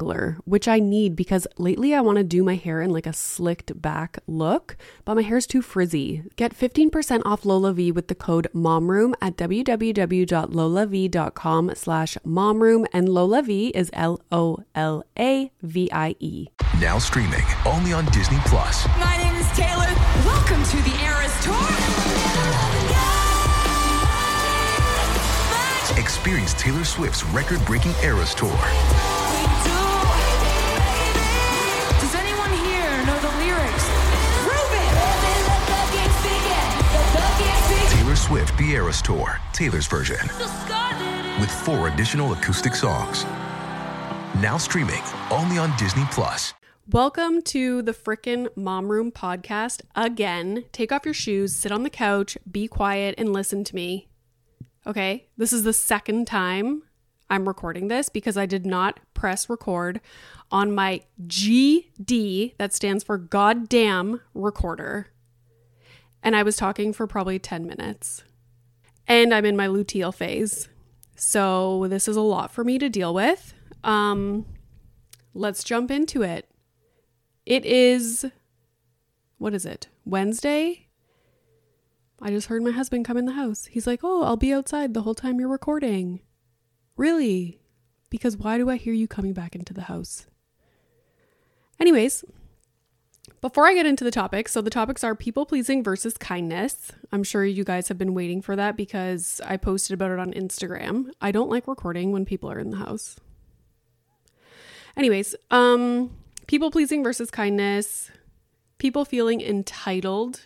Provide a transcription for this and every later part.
detangler which I need because lately I want to do my hair in like a slicked back look, but my hair's too frizzy. Get 15% off LolaVie with the code MOMROOM at www.lolavie.com slash MOMROOM and LolaVie is L-O-L-A-V-I-E. Now streaming only on Disney Plus. My name is Taylor. Welcome to the Eras Tour. Experience Taylor Swift's record-breaking Eras Tour. Swift The Eras Tour, Taylor's version, with four additional acoustic songs. Now streaming only on Disney Plus. Welcome to the frickin' Mom Room podcast again. Take off your shoes, sit on the couch, be quiet, and listen to me. Okay, this is the second time I'm recording this because I did not press record on my GD, that stands for goddamn recorder. And I was talking for probably 10 minutes. And I'm in my luteal phase. So this is a lot for me to deal with. Um, let's jump into it. It is, what is it? Wednesday? I just heard my husband come in the house. He's like, Oh, I'll be outside the whole time you're recording. Really? Because why do I hear you coming back into the house? Anyways, before I get into the topics, so the topics are people pleasing versus kindness. I'm sure you guys have been waiting for that because I posted about it on Instagram. I don't like recording when people are in the house. Anyways, um people pleasing versus kindness, people feeling entitled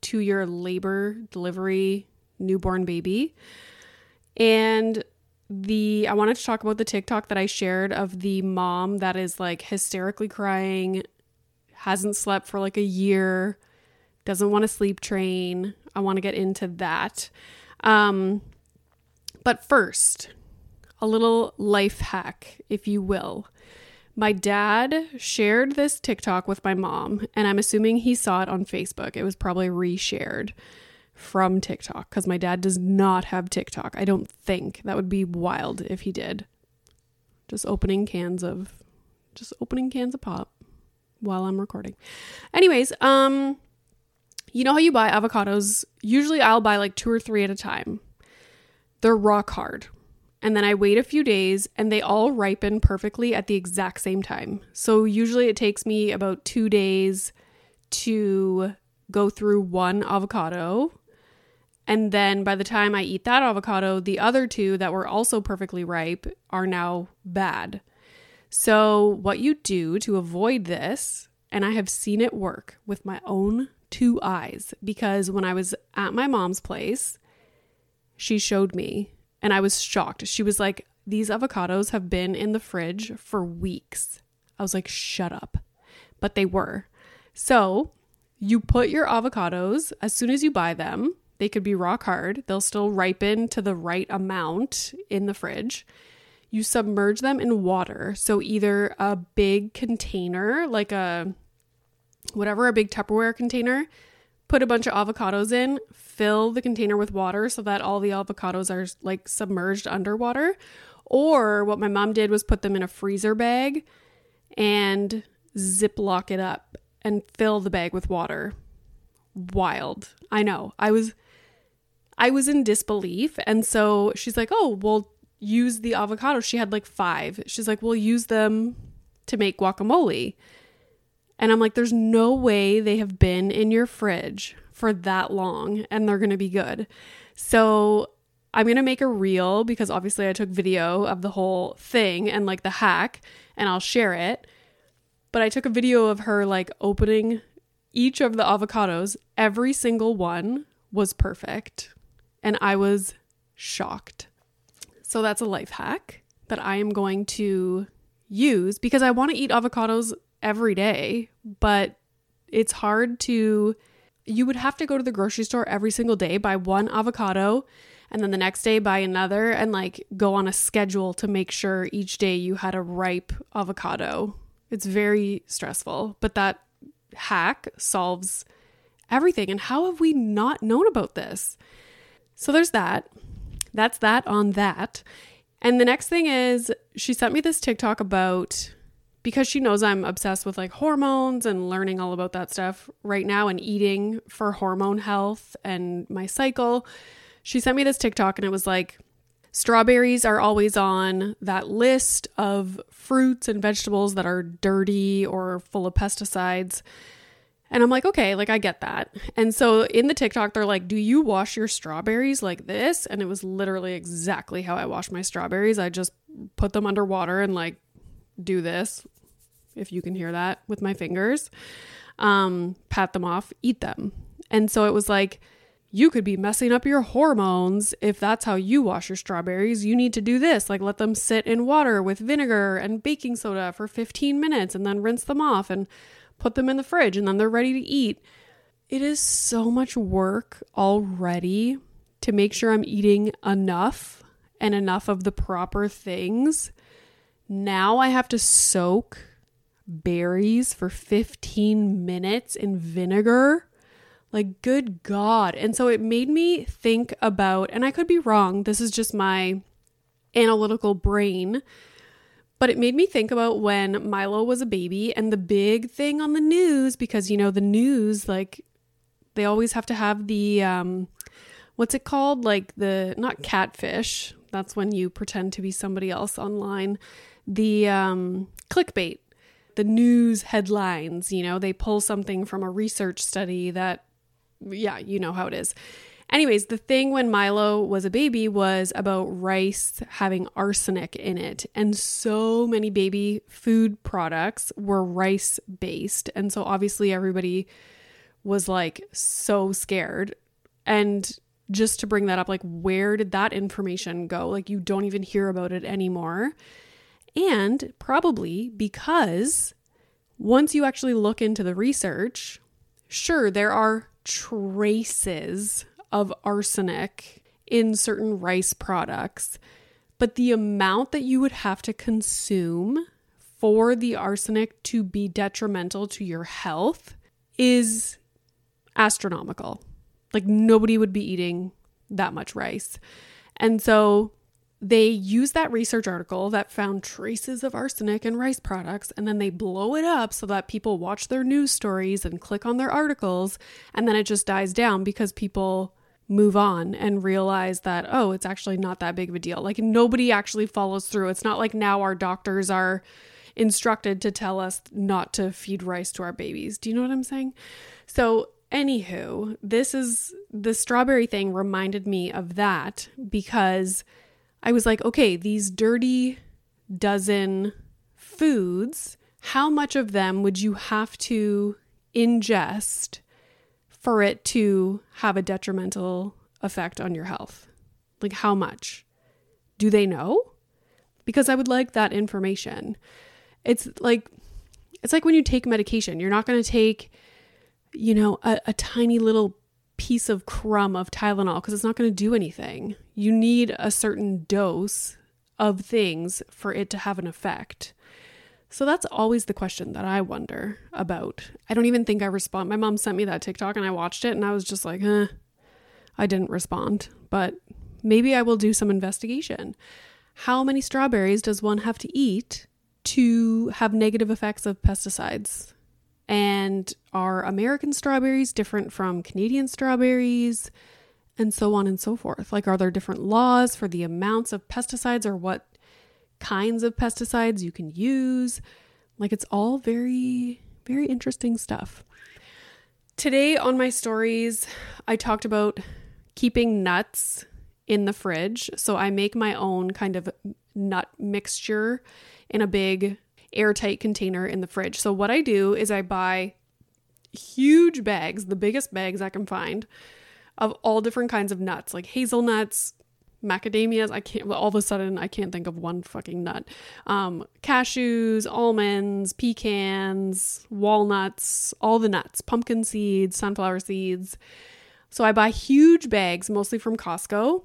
to your labor delivery newborn baby. And the I wanted to talk about the TikTok that I shared of the mom that is like hysterically crying, hasn't slept for like a year, doesn't want to sleep train. I want to get into that. Um but first, a little life hack, if you will. My dad shared this TikTok with my mom, and I'm assuming he saw it on Facebook. It was probably reshared from TikTok because my dad does not have TikTok. I don't think that would be wild if he did. Just opening cans of just opening cans of pop while I'm recording. Anyways, um you know how you buy avocados? Usually I'll buy like 2 or 3 at a time. They're rock hard and then I wait a few days and they all ripen perfectly at the exact same time. So usually it takes me about 2 days to go through one avocado. And then by the time I eat that avocado, the other two that were also perfectly ripe are now bad. So, what you do to avoid this, and I have seen it work with my own two eyes, because when I was at my mom's place, she showed me and I was shocked. She was like, These avocados have been in the fridge for weeks. I was like, Shut up. But they were. So you put your avocados as soon as you buy them. They could be rock hard, they'll still ripen to the right amount in the fridge. You submerge them in water. So either a big container, like a whatever, a big Tupperware container, put a bunch of avocados in, fill the container with water so that all the avocados are like submerged underwater. Or what my mom did was put them in a freezer bag and ziplock it up and fill the bag with water. Wild. I know. I was I was in disbelief and so she's like, "Oh, well use the avocado." She had like 5. She's like, "We'll use them to make guacamole." And I'm like, there's no way they have been in your fridge for that long and they're going to be good. So I'm going to make a reel because obviously I took video of the whole thing and like the hack and I'll share it. But I took a video of her like opening each of the avocados. Every single one was perfect. And I was shocked. So that's a life hack that I am going to use because I want to eat avocados every day, but it's hard to you would have to go to the grocery store every single day buy one avocado and then the next day buy another and like go on a schedule to make sure each day you had a ripe avocado. It's very stressful, but that hack solves everything. And how have we not known about this? So there's that. That's that on that. And the next thing is she sent me this TikTok about because she knows I'm obsessed with like hormones and learning all about that stuff right now and eating for hormone health and my cycle. She sent me this TikTok and it was like strawberries are always on that list of fruits and vegetables that are dirty or full of pesticides. And I'm like, okay, like I get that. And so in the TikTok, they're like, do you wash your strawberries like this? And it was literally exactly how I wash my strawberries. I just put them under water and like do this, if you can hear that, with my fingers, um, pat them off, eat them. And so it was like, you could be messing up your hormones if that's how you wash your strawberries. You need to do this, like let them sit in water with vinegar and baking soda for 15 minutes and then rinse them off and put them in the fridge, and then they're ready to eat. It is so much work already to make sure I'm eating enough and enough of the proper things. Now I have to soak berries for 15 minutes in vinegar. Like, good God. And so it made me think about, and I could be wrong, this is just my analytical brain but it made me think about when Milo was a baby and the big thing on the news, because, you know, the news, like, they always have to have the, um, what's it called? Like the, not catfish. That's when you pretend to be somebody else online. The um, clickbait, the news headlines, you know, they pull something from a research study that, yeah, you know how it is. Anyways, the thing when Milo was a baby was about rice having arsenic in it. And so many baby food products were rice based. And so obviously everybody was like so scared. And just to bring that up, like, where did that information go? Like, you don't even hear about it anymore. And probably because once you actually look into the research, sure, there are traces of arsenic in certain rice products, but the amount that you would have to consume for the arsenic to be detrimental to your health is astronomical. Like nobody would be eating that much rice. And so they use that research article that found traces of arsenic in rice products and then they blow it up so that people watch their news stories and click on their articles and then it just dies down because people move on and realize that, oh, it's actually not that big of a deal. Like nobody actually follows through. It's not like now our doctors are instructed to tell us not to feed rice to our babies. Do you know what I'm saying? So, anywho, this is the strawberry thing reminded me of that because I was like, okay, these dirty dozen foods, how much of them would you have to ingest for it to have a detrimental effect on your health? Like, how much? Do they know? Because I would like that information. It's like, it's like when you take medication, you're not going to take, you know, a, a tiny little piece of crumb of Tylenol because it's not going to do anything. You need a certain dose of things for it to have an effect. So that's always the question that I wonder about. I don't even think I respond. My mom sent me that TikTok and I watched it and I was just like, eh, I didn't respond. But maybe I will do some investigation. How many strawberries does one have to eat to have negative effects of pesticides? And are American strawberries different from Canadian strawberries? And so on and so forth. Like, are there different laws for the amounts of pesticides or what kinds of pesticides you can use. Like it's all very, very interesting stuff. Today on my stories, I talked about keeping nuts in the fridge. So I make my own kind of nut mixture in a big airtight container in the fridge. So what I do is I buy huge bags, the biggest bags I can find, of all different kinds of nuts, like hazelnuts, macadamias. I can't, all of a sudden, I can't think of one fucking nut. Um, cashews, almonds, pecans, walnuts, all the nuts, pumpkin seeds, sunflower seeds. So I buy huge bags, mostly from Costco,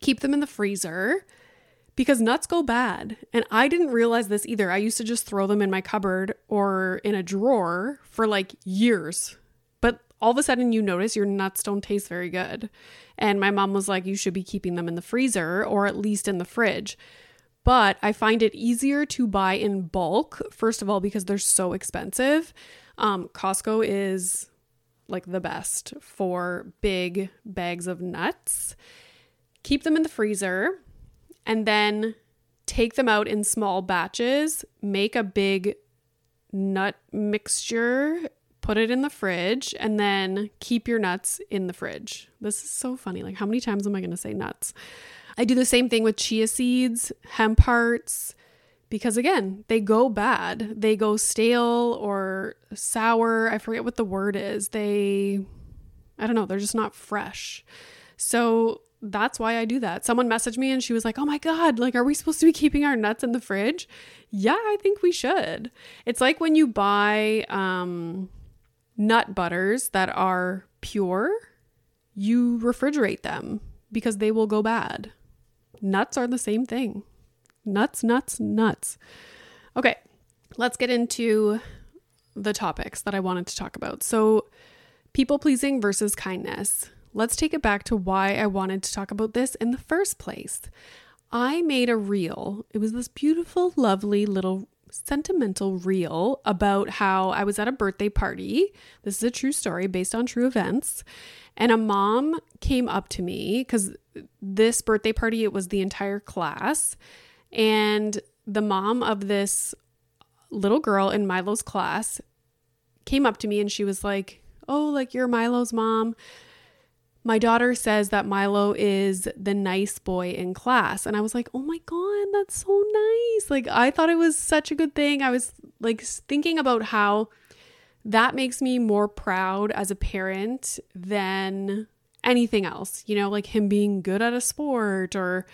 keep them in the freezer because nuts go bad. And I didn't realize this either. I used to just throw them in my cupboard or in a drawer for like years. All of a sudden, you notice your nuts don't taste very good. And my mom was like, you should be keeping them in the freezer or at least in the fridge. But I find it easier to buy in bulk, first of all, because they're so expensive. Um, Costco is like the best for big bags of nuts. Keep them in the freezer and then take them out in small batches, make a big nut mixture, put it in the fridge, and then keep your nuts in the fridge. This is so funny. Like, how many times am I going to say nuts? I do the same thing with chia seeds, hemp hearts, because again, they go bad. They go stale or sour. I forget what the word is. They, I don't know, they're just not fresh. So that's why I do that. Someone messaged me and she was like, "Oh my god, like are we supposed to be keeping our nuts in the fridge?" Yeah, I think we should. It's like when you buy um nut butters that are pure, you refrigerate them because they will go bad. Nuts are the same thing. Nuts, nuts, nuts. Okay, let's get into the topics that I wanted to talk about. So, people pleasing versus kindness let's take it back to why I wanted to talk about this in the first place. I made a reel. It was this beautiful, lovely little sentimental reel about how I was at a birthday party. This is a true story based on true events. And a mom came up to me because this birthday party, it was the entire class. And the mom of this little girl in Milo's class came up to me and she was like, Oh, like you're Milo's mom my daughter says that Milo is the nice boy in class. And I was like, oh my God, that's so nice. Like, I thought it was such a good thing. I was like thinking about how that makes me more proud as a parent than anything else, you know, like him being good at a sport or,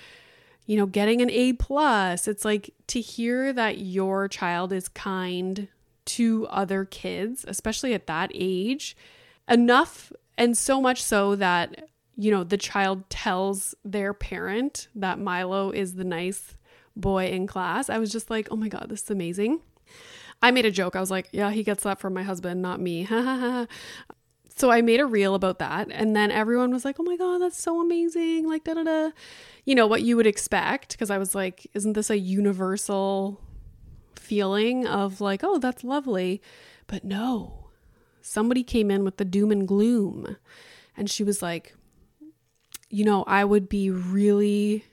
you know, getting an A plus. It's like to hear that your child is kind to other kids, especially at that age, enough and so much so that, you know, the child tells their parent that Milo is the nice boy in class. I was just like, oh my God, this is amazing. I made a joke. I was like, yeah, he gets that from my husband, not me. so I made a reel about that. And then everyone was like, oh my God, that's so amazing. Like, da da da. You know, what you would expect. Cause I was like, isn't this a universal feeling of like, oh, that's lovely? But no, somebody came in with the doom and gloom. And she was like, you know, I would be really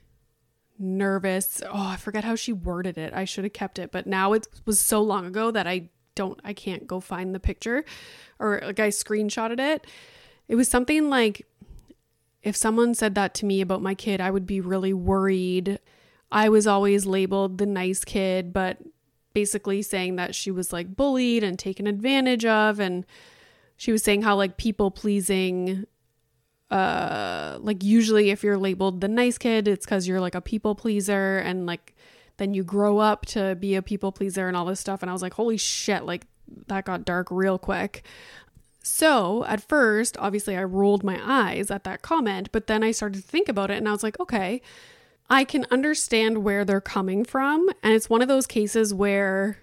nervous. Oh, I forget how she worded it. I should have kept it, but now it was so long ago that I don't, I can't go find the picture or like I screenshotted it. It was something like, if someone said that to me about my kid, I would be really worried. I was always labeled the nice kid, but basically saying that she was like bullied and taken advantage of and she was saying how like people pleasing uh like usually if you're labeled the nice kid it's cuz you're like a people pleaser and like then you grow up to be a people pleaser and all this stuff and I was like holy shit like that got dark real quick. So, at first, obviously I rolled my eyes at that comment, but then I started to think about it and I was like, okay, I can understand where they're coming from. And it's one of those cases where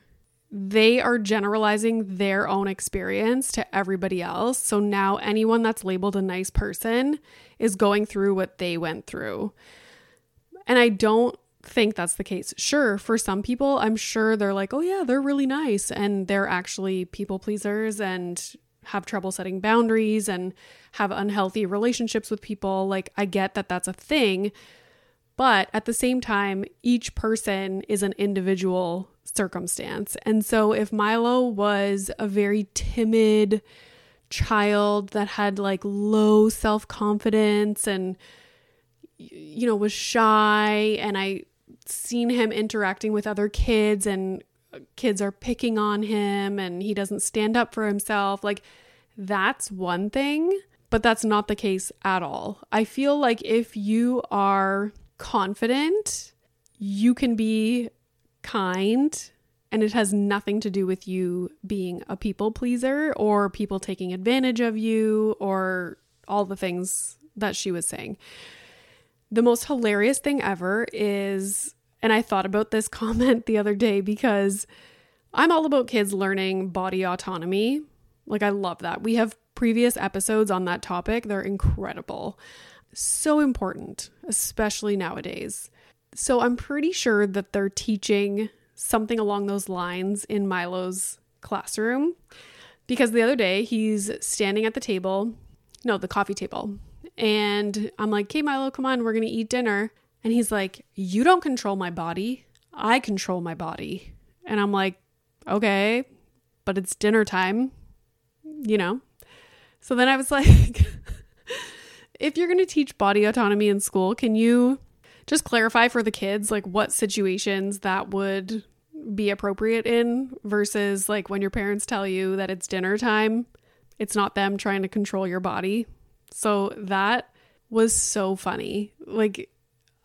they are generalizing their own experience to everybody else. So now anyone that's labeled a nice person is going through what they went through. And I don't think that's the case. Sure, for some people, I'm sure they're like, oh, yeah, they're really nice. And they're actually people pleasers and have trouble setting boundaries and have unhealthy relationships with people. Like, I get that that's a thing. But at the same time, each person is an individual circumstance. And so if Milo was a very timid child that had like low self confidence and, you know, was shy, and I seen him interacting with other kids and uh, kids are picking on him and he doesn't stand up for himself, like that's one thing. but that's not the case at all. I feel like if you are confident, you can be kind and it has nothing to do with you being a people pleaser or people taking advantage of you or all the things that she was saying. The most hilarious thing ever is, and I thought about this comment the other day because I'm all about kids learning body autonomy. Like, I love that. We have previous episodes on that topic, they're incredible. So important, especially nowadays. So, I'm pretty sure that they're teaching something along those lines in Milo's classroom because the other day he's standing at the table, no, the coffee table, and I'm like, "Okay, Milo, come on, we're going to eat dinner." And he's like, "You don't control my body. I control my body." And I'm like, "Okay, but it's dinner time." You know? So then I was like, if you're going to teach body autonomy in school, can you just clarify for the kids like what situations that would be appropriate in versus like when your parents tell you that it's dinner time, it's not them trying to control your body. So that was so funny. Like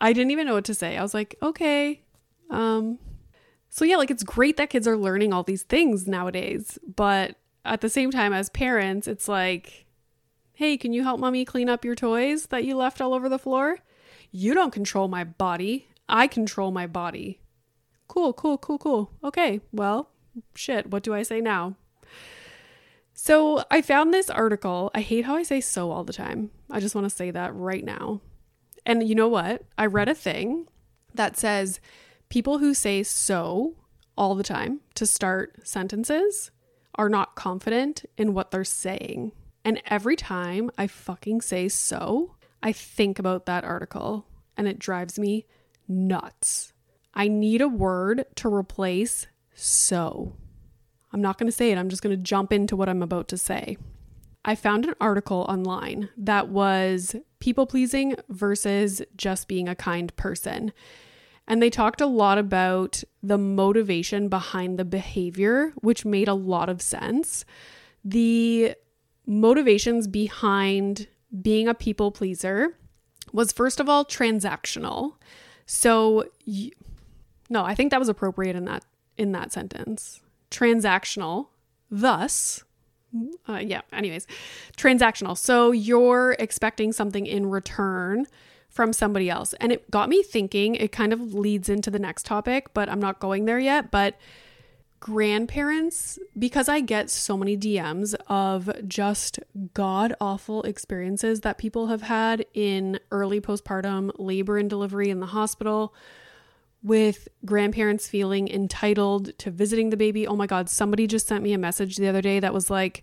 I didn't even know what to say. I was like, "Okay." Um so yeah, like it's great that kids are learning all these things nowadays, but at the same time as parents, it's like, "Hey, can you help mommy clean up your toys that you left all over the floor?" You don't control my body. I control my body. Cool, cool, cool, cool. Okay, well, shit, what do I say now? So I found this article. I hate how I say so all the time. I just want to say that right now. And you know what? I read a thing that says people who say so all the time to start sentences are not confident in what they're saying. And every time I fucking say so, I think about that article and it drives me nuts. I need a word to replace so. I'm not going to say it, I'm just going to jump into what I'm about to say. I found an article online that was people pleasing versus just being a kind person. And they talked a lot about the motivation behind the behavior, which made a lot of sense. The motivations behind being a people pleaser was first of all transactional. So no, I think that was appropriate in that in that sentence. Transactional. Thus, uh, yeah, anyways, transactional. So you're expecting something in return from somebody else. And it got me thinking, it kind of leads into the next topic, but I'm not going there yet. But grandparents, because I get so many DMs of just god awful experiences that people have had in early postpartum labor and delivery in the hospital with grandparents feeling entitled to visiting the baby. Oh my God, somebody just sent me a message the other day that was like,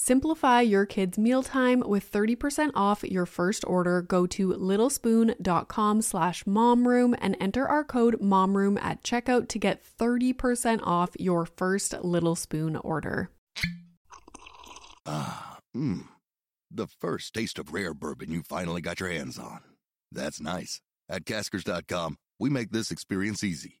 Simplify your kids' mealtime with 30% off your first order. Go to littlespoon.com slash momroom and enter our code momroom at checkout to get 30% off your first Little Spoon order. Ah, mmm. The first taste of rare bourbon you finally got your hands on. That's nice. At caskers.com, we make this experience easy.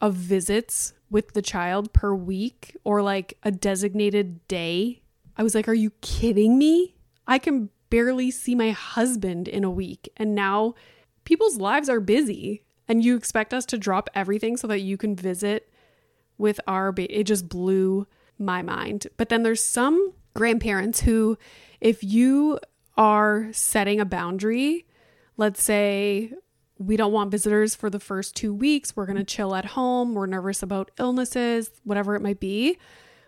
of visits with the child per week or like a designated day. I was like, Are you kidding me? I can barely see my husband in a week. And now people's lives are busy. And you expect us to drop everything so that you can visit with our baby. It just blew my mind. But then there's some grandparents who, if you are setting a boundary, let's say we don't want visitors for the first two weeks. We're going to chill at home. We're nervous about illnesses, whatever it might be.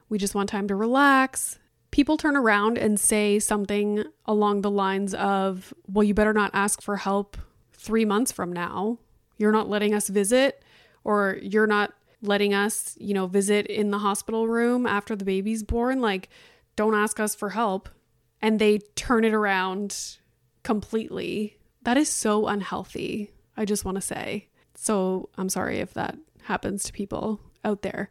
We just want time to relax. People turn around and say something along the lines of, Well, you better not ask for help three months from now. You're not letting us visit, or you're not letting us, you know, visit in the hospital room after the baby's born. Like, don't ask us for help. And they turn it around completely. That is so unhealthy. I just want to say. So I'm sorry if that happens to people out there.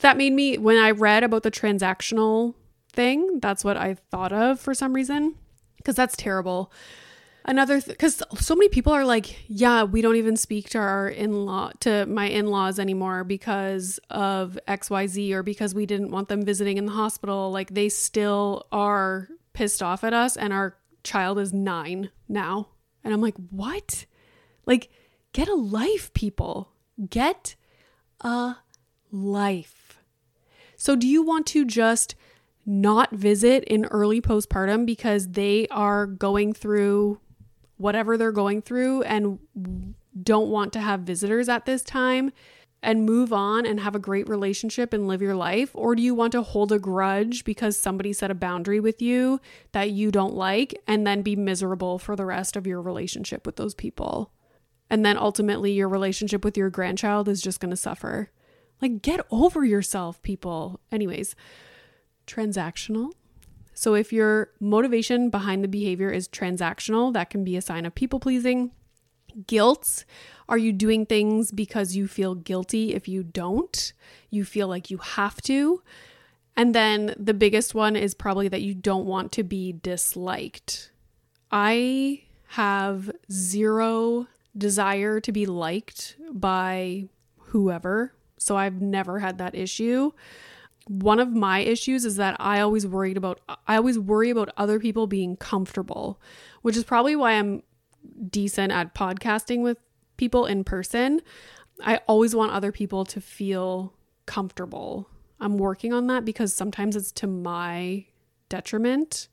That made me, when I read about the transactional thing, that's what I thought of for some reason, because that's terrible. Another, because th- so many people are like, yeah, we don't even speak to our in law, to my in laws anymore because of XYZ or because we didn't want them visiting in the hospital. Like they still are pissed off at us, and our child is nine now. And I'm like, what? Like, get a life, people. Get a life. So, do you want to just not visit in early postpartum because they are going through whatever they're going through and don't want to have visitors at this time and move on and have a great relationship and live your life? Or do you want to hold a grudge because somebody set a boundary with you that you don't like and then be miserable for the rest of your relationship with those people? And then ultimately, your relationship with your grandchild is just going to suffer. Like, get over yourself, people. Anyways, transactional. So, if your motivation behind the behavior is transactional, that can be a sign of people pleasing. Guilt. Are you doing things because you feel guilty if you don't? You feel like you have to. And then the biggest one is probably that you don't want to be disliked. I have zero desire to be liked by whoever. So I've never had that issue. One of my issues is that I always worried about I always worry about other people being comfortable, which is probably why I'm decent at podcasting with people in person. I always want other people to feel comfortable. I'm working on that because sometimes it's to my detriment.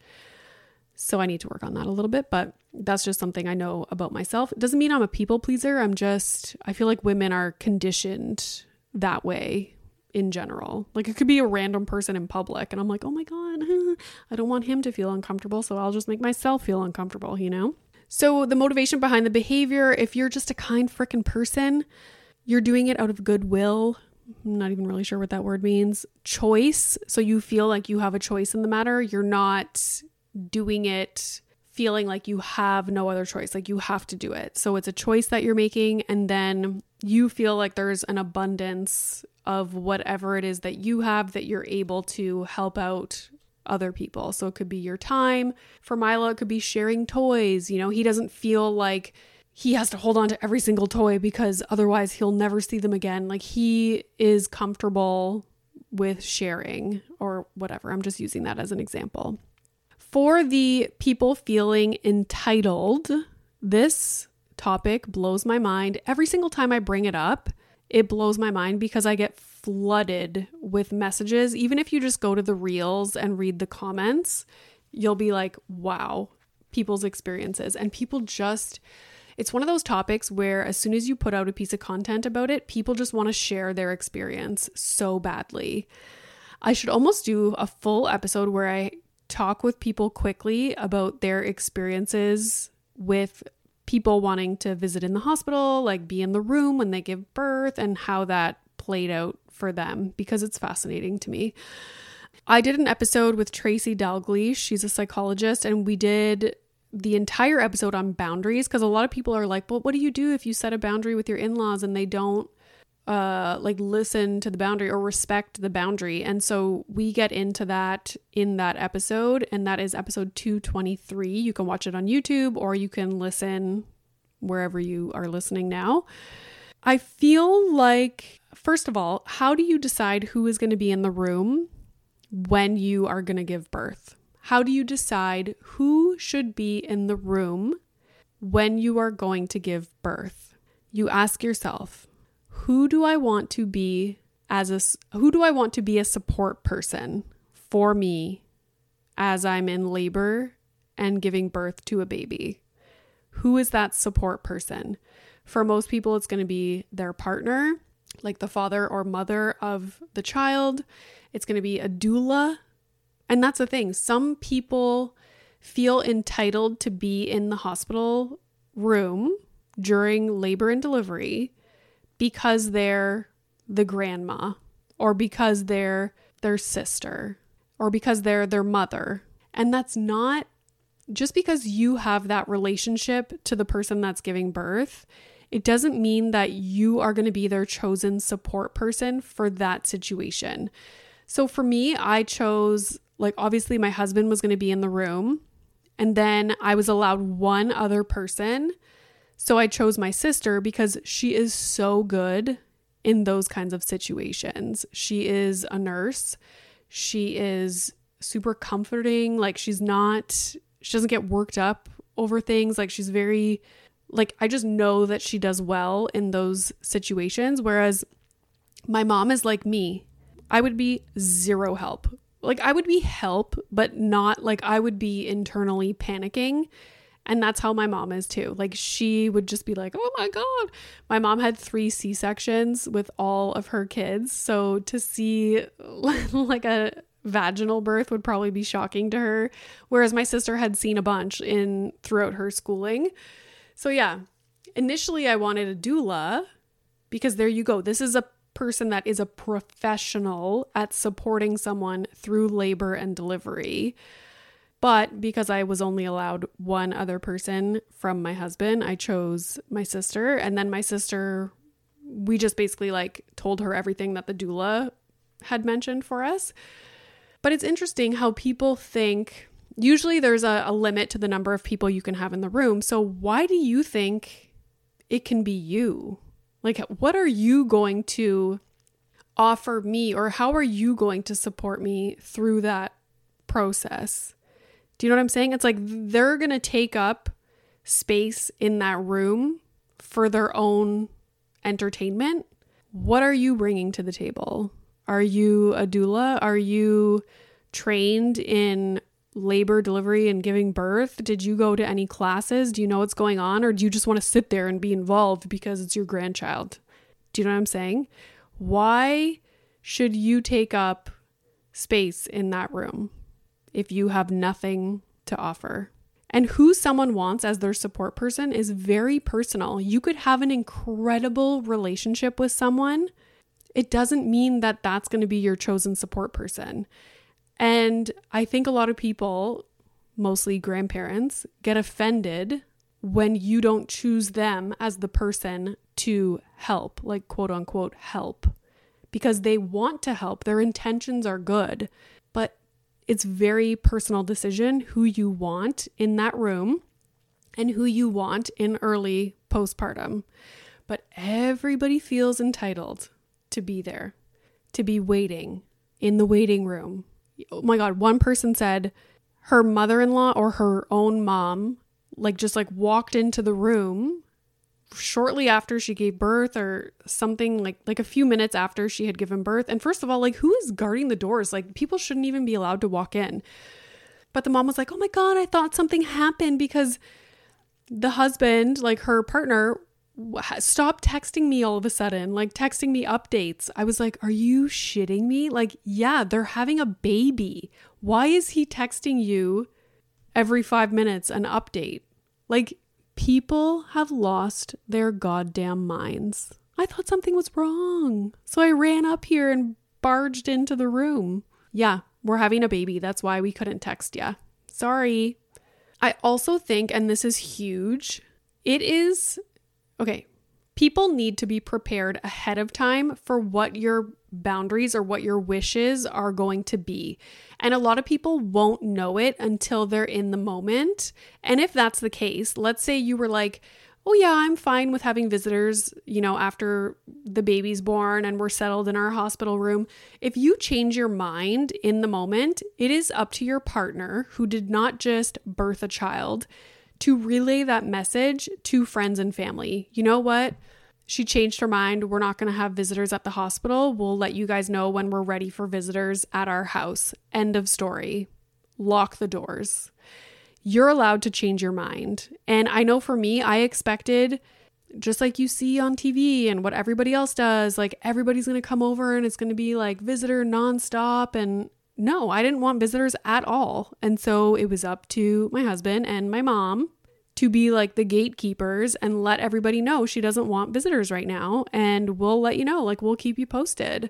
So I need to work on that a little bit, but that's just something I know about myself. It doesn't mean I'm a people pleaser. I'm just, I feel like women are conditioned that way in general. Like it could be a random person in public, and I'm like, oh my God, I don't want him to feel uncomfortable. So I'll just make myself feel uncomfortable, you know? So the motivation behind the behavior, if you're just a kind freaking person, you're doing it out of goodwill. I'm not even really sure what that word means. Choice. So you feel like you have a choice in the matter. You're not doing it feeling like you have no other choice, like you have to do it. So it's a choice that you're making, and then you feel like there's an abundance of whatever it is that you have that you're able to help out other people. So it could be your time. For Milo, it could be sharing toys. You know, he doesn't feel like he has to hold on to every single toy because otherwise he'll never see them again. Like he is comfortable with sharing or whatever. I'm just using that as an example. For the people feeling entitled, this topic blows my mind. Every single time I bring it up, it blows my mind because I get flooded with messages. Even if you just go to the reels and read the comments, you'll be like, wow, people's experiences. And people just, it's one of those topics where as soon as you put out a piece of content about it, people just want to share their experience so badly. I should almost do a full episode where I talk with people quickly about their experiences with people wanting to visit in the hospital, like be in the room when they give birth, and how that played out for them because it's fascinating to me. I did an episode with Tracy Dalgleish. She's a psychologist, and we did the entire episode on boundaries because a lot of people are like, well, what do you do if you set a boundary with your in laws and they don't uh, like listen to the boundary or respect the boundary. And so we get into that in that episode, and that is episode 223. You can watch it on YouTube or you can listen wherever you are listening now. I feel like, first of all, how do you decide who is going to be in the room when you are going to give birth? How do you decide who should be in the room when you are going to give birth? You ask yourself, who do I want to be as a who do I want to be a support person for me as I'm in labor and giving birth to a baby? Who is that support person? For most people it's going to be their partner, like the father or mother of the child. It's going to be a doula. And that's the thing. Some people feel entitled to be in the hospital room during labor and delivery because they're the grandma or because they're their sister or because they're their mother. And that's not just because you have that relationship to the person that's giving birth, it doesn't mean that you are going to be their chosen support person for that situation. So for me, I chose, like, obviously, my husband was going to be in the room, and then I was allowed one other person so I chose my sister because she is so good in those kinds of situations. She is a nurse. She is super comforting. Like she's not, she doesn't get worked up over things. Like she's very, like, I just know that she does well in those situations. Whereas my mom is like me. I would be zero help. Like I would be help, but not like I would be internally panicking and that's how my mom is too. Like she would just be like, "Oh my god." My mom had 3 C-sections with all of her kids. So to see like a vaginal birth would probably be shocking to her, whereas my sister had seen a bunch in throughout her schooling. So yeah, initially I wanted a doula because there you go. This is a person that is a professional at supporting someone through labor and delivery. But because I was only allowed one other person from my husband, I chose my sister. And then my sister, we just basically like told her everything that the doula had mentioned for us. But it's interesting how people think usually there's a, a, limit to the number of people you can have in the room. So why do you think it can be you? Like, what are you going to offer me, or how are you going to support me through that process? Do you know what I'm saying? It's like they're going to take up space in that room for their own entertainment, what are you bringing to the table? Are you a doula? Are you trained in labor, delivery, and giving birth? Did you go to any classes? Do you know what's going on? Or do you just want to sit there and be involved because it's your grandchild? Do you know what I'm saying? Why should you take up space in that room if you have nothing to offer? And who someone wants as their support person is very personal. You could have an incredible relationship with someone. It doesn't mean that that's going to be your chosen support person. And I think a lot of people, mostly grandparents, get offended when you don't choose them as the person to help, like quote unquote help, because they want to help. Their intentions are good, it's very personal decision who you want in that room and who you want in early postpartum. But everybody feels entitled to be there, to be waiting in the waiting room oh my god, one person said her mother-in-law or her own mom like just like walked into the room shortly after she gave birth or something like like a few minutes after she had given birth and first of all like who is guarding the doors like people shouldn't even be allowed to walk in but the mom was like oh my god i thought something happened because the husband like her partner stopped texting me all of a sudden, like texting me updates. I was like, Are you shitting me? Like, yeah, they're having a baby. Why is he texting you every five minutes an update? Like, people have lost their goddamn minds. I thought something was wrong. So I ran up here and barged into the room. Yeah, we're having a baby. That's why we couldn't text ya. Sorry. I also think, and this is huge, it is Okay, people need to be prepared ahead of time for what your boundaries or what your wishes are going to be. And a lot of people won't know it until they're in the moment. And if that's the case, let's say you were like, oh, yeah, I'm fine with having visitors, you know, after the baby's born and we're settled in our hospital room. If you change your mind in the moment, it is up to your partner who did not just birth a child to relay that message to friends and family. You know what? She changed her mind. We're not going to have visitors at the hospital. We'll let you guys know when we're ready for visitors at our house. End of story. Lock the doors. You're allowed to change your mind. And I know for me, I expected just like you see on TV and what everybody else does, like everybody's going to come over and it's going to be like visitor nonstop. And no, I didn't want visitors at all. And so it was up to my husband and my mom to be like the gatekeepers and let everybody know she doesn't want visitors right now. And we'll let you know, like, we'll keep you posted.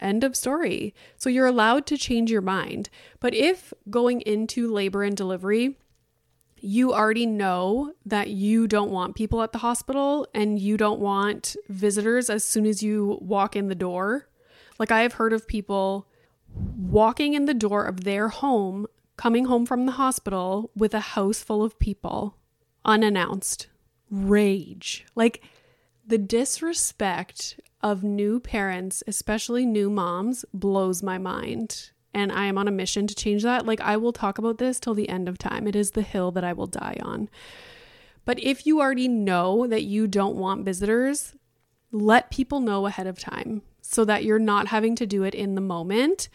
End of story. So you're allowed to change your mind. But if going into labor and delivery, you already know that you don't want people at the hospital and you don't want visitors as soon as you walk in the door. Like, I have heard of people walking in the door of their home, coming home from the hospital with a house full of people, unannounced. Rage. Like the disrespect of new parents, especially new moms, blows my mind. And I am on a mission to change that. Like, I will talk about this till the end of time. It is the hill that I will die on. But if you already know that you don't want visitors, let people know ahead of time so that you're not having to do it in the moment.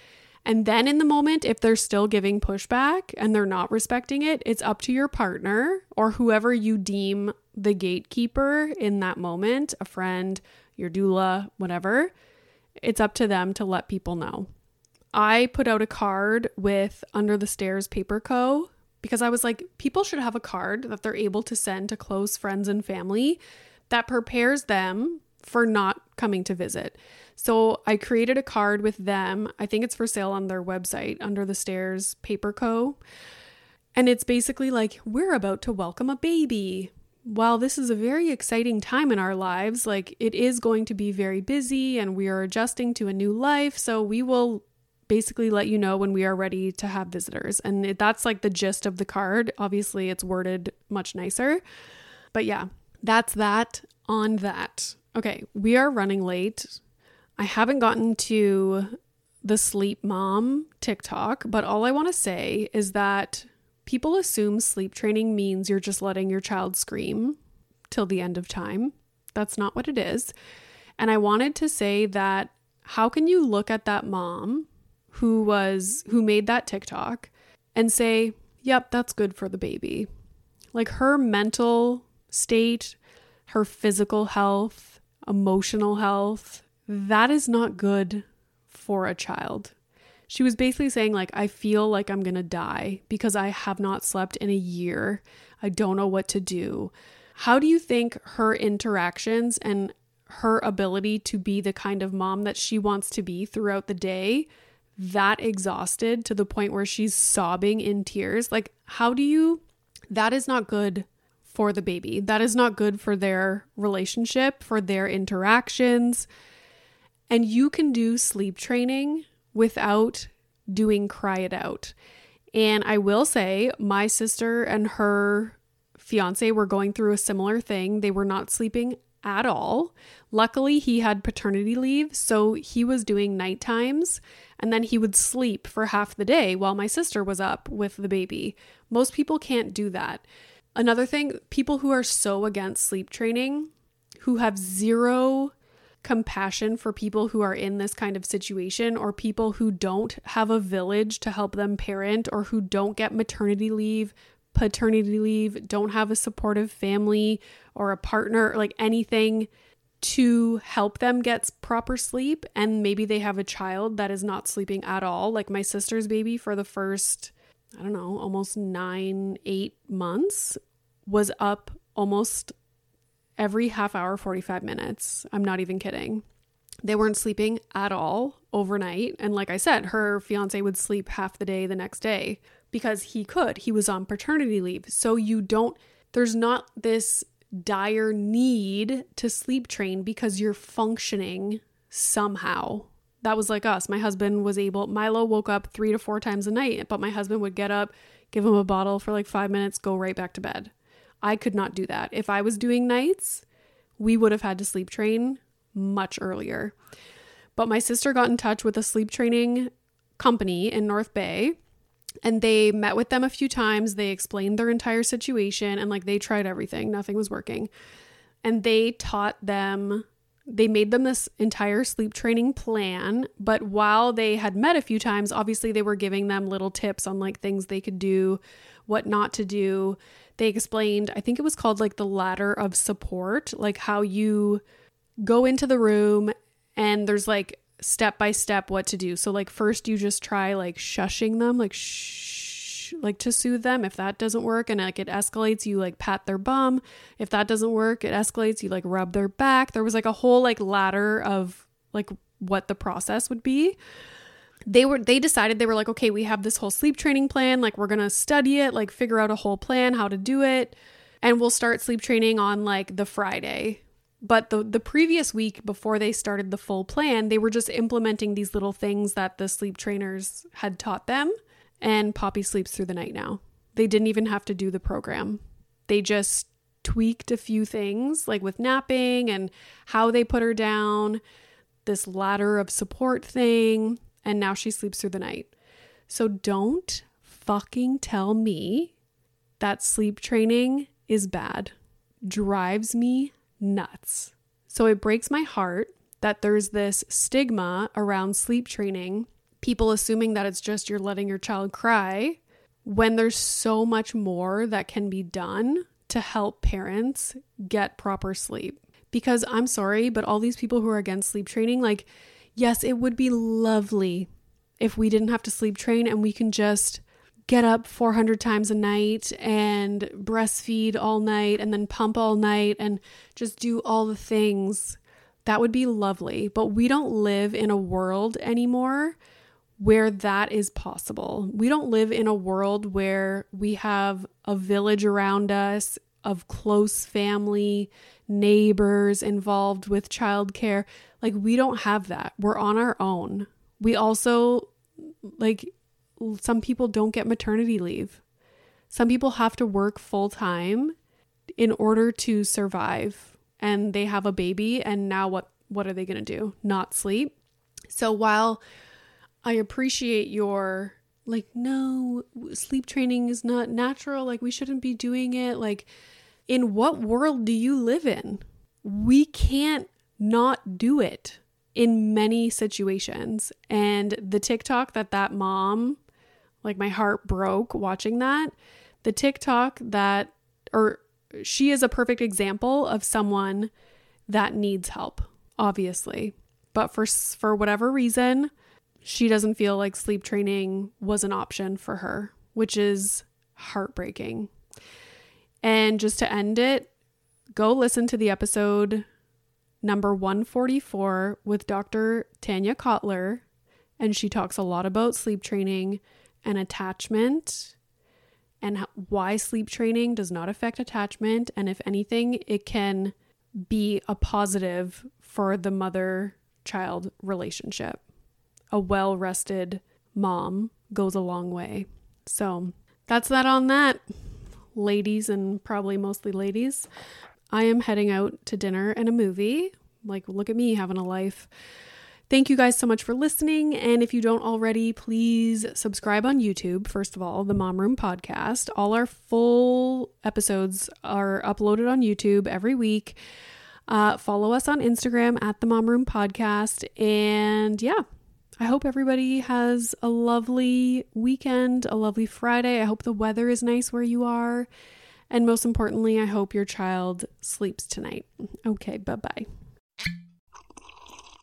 And then in the moment, if they're still giving pushback and they're not respecting it, it's up to your partner or whoever you deem the gatekeeper in that moment a friend, your doula, whatever. It's up to them to let people know. I put out a card with Under the Stairs Paper Co. because I was like, people should have a card that they're able to send to close friends and family that prepares them for not coming to visit. So I created a card with them. I think it's for sale on their website, Under the Stairs Paper Co. And it's basically like, we're about to welcome a baby. While this is a very exciting time in our lives, like it is going to be very busy and we are adjusting to a new life. So we will basically let you know when we are ready to have visitors. And that's like the gist of the card. Obviously, it's worded much nicer. But yeah, that's that on that. Okay, we are running late. I haven't gotten to the sleep mom TikTok, but all I want to say is that people assume sleep training means you're just letting your child scream till the end of time. That's not what it is. And I wanted to say that how can you look at that mom who was who made that TikTok and say, "Yep, that's good for the baby." Like her mental state, her physical health, emotional health, that is not good for a child. She was basically saying like I feel like I'm to die because I have not slept in a year. I don't know what to do. How do you think her interactions and her ability to be the kind of mom that she wants to be throughout the day that exhausted to the point where she's sobbing in tears. Like, how do you? That is not good for the baby. That is not good for their relationship, for their interactions. And you can do sleep training without doing cry it out. And I will say, my sister and her fiance were going through a similar thing. They were not sleeping at all. Luckily, he had paternity leave, so he was doing night times and then he would sleep for half the day while my sister was up with the baby. Most people can't do that. Another thing, people who are so against sleep training, who have zero compassion for people who are in this kind of situation or people who don't have a village to help them parent or who don't get maternity leave, paternity leave, don't have a supportive family or a partner, like anything to help them get proper sleep. And maybe they have a child that is not sleeping at all, like my sister's baby for the first, I don't know, almost nine, eight months was up almost every half hour, 45 minutes. I'm not even kidding. They weren't sleeping at all overnight. And like I said, her fiance would sleep half the day the next day because he could. He was on paternity leave. So you don't, there's not this dire need to sleep train because you're functioning somehow. That was like us. My husband was able, Milo woke up three to four times a night, but my husband would get up, give him a bottle for like five minutes, go right back to bed. I could not do that. If I was doing nights, we would have had to sleep train much earlier. But my sister got in touch with a sleep training company in North Bay and they met with them a few times. They explained their entire situation and like they tried everything, nothing was working. And they taught them, they made them this entire sleep training plan. But while they had met a few times, obviously they were giving them little tips on like things they could do, what not to do. They explained, I think it was called like the ladder of support, like how you go into the room and there's like step by step what to do. So like first you just try like shushing them, like shh, like to soothe them. If that doesn't work and like it escalates, you like pat their bum. If that doesn't work, it escalates, you like rub their back. There was like a whole like ladder of like what the process would be. They were they decided they were like, "Okay, we have this whole sleep training plan, like we're to study it, like figure out a whole plan how to do it." And we'll start sleep training on like the Friday but the the previous week before they started the full plan, they were just implementing these little things that the sleep trainers had taught them and Poppy sleeps through the night now. They didn't even have to do the program. They just tweaked a few things like with napping and how they put her down, this ladder of support thing, and now she sleeps through the night. So don't fucking tell me that sleep training is bad. Drives me nuts. So it breaks my heart that there's this stigma around sleep training, people assuming that it's just you're letting your child cry, when there's so much more that can be done to help parents get proper sleep. Because I'm sorry, but all these people who are against sleep training, like, yes, it would be lovely if we didn't have to sleep train and we can just get up 400 times a night and breastfeed all night and then pump all night and just do all the things. That would be lovely. But we don't live in a world anymore where that is possible. We don't live in a world where we have a village around us of close family, neighbors involved with childcare. Like, we don't have that. We're on our own. We also, like, some people don't get maternity leave. Some people have to work full time in order to survive and they have a baby and now what what are they going to do? Not sleep. So while I appreciate your like no sleep training is not natural like we shouldn't be doing it like in what world do you live in we can't not do it in many situations. And the TikTok that that mom, like my heart broke watching that, the TikTok that, or she is a perfect example of someone that needs help, obviously. But for for whatever reason, she doesn't feel like sleep training was an option for her, which is heartbreaking. And just to end it, go listen to the episode number 144 with Dr. Tanya Kotler, and she talks a lot about sleep training and attachment and why sleep training does not affect attachment. And if anything, it can be a positive for the mother child relationship. A well rested mom goes a long way. So that's that on that, ladies, and probably mostly ladies. I am heading out to dinner and a movie. Like, look at me having a life. Thank you guys so much for listening. And if you don't already, please subscribe on YouTube. First of all, the Mom Room Podcast. All our full episodes are uploaded on YouTube every week. Uh, follow us on Instagram at the Mom Room Podcast. And yeah, I hope everybody has a lovely weekend, a lovely Friday. I hope the weather is nice where you are. And most importantly, I hope your child sleeps tonight. Okay, bye bye.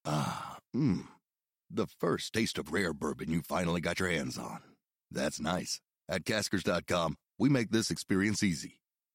Ah, mmm. The first taste of rare bourbon you finally got your hands on. That's nice. At caskers.com, we make this experience easy.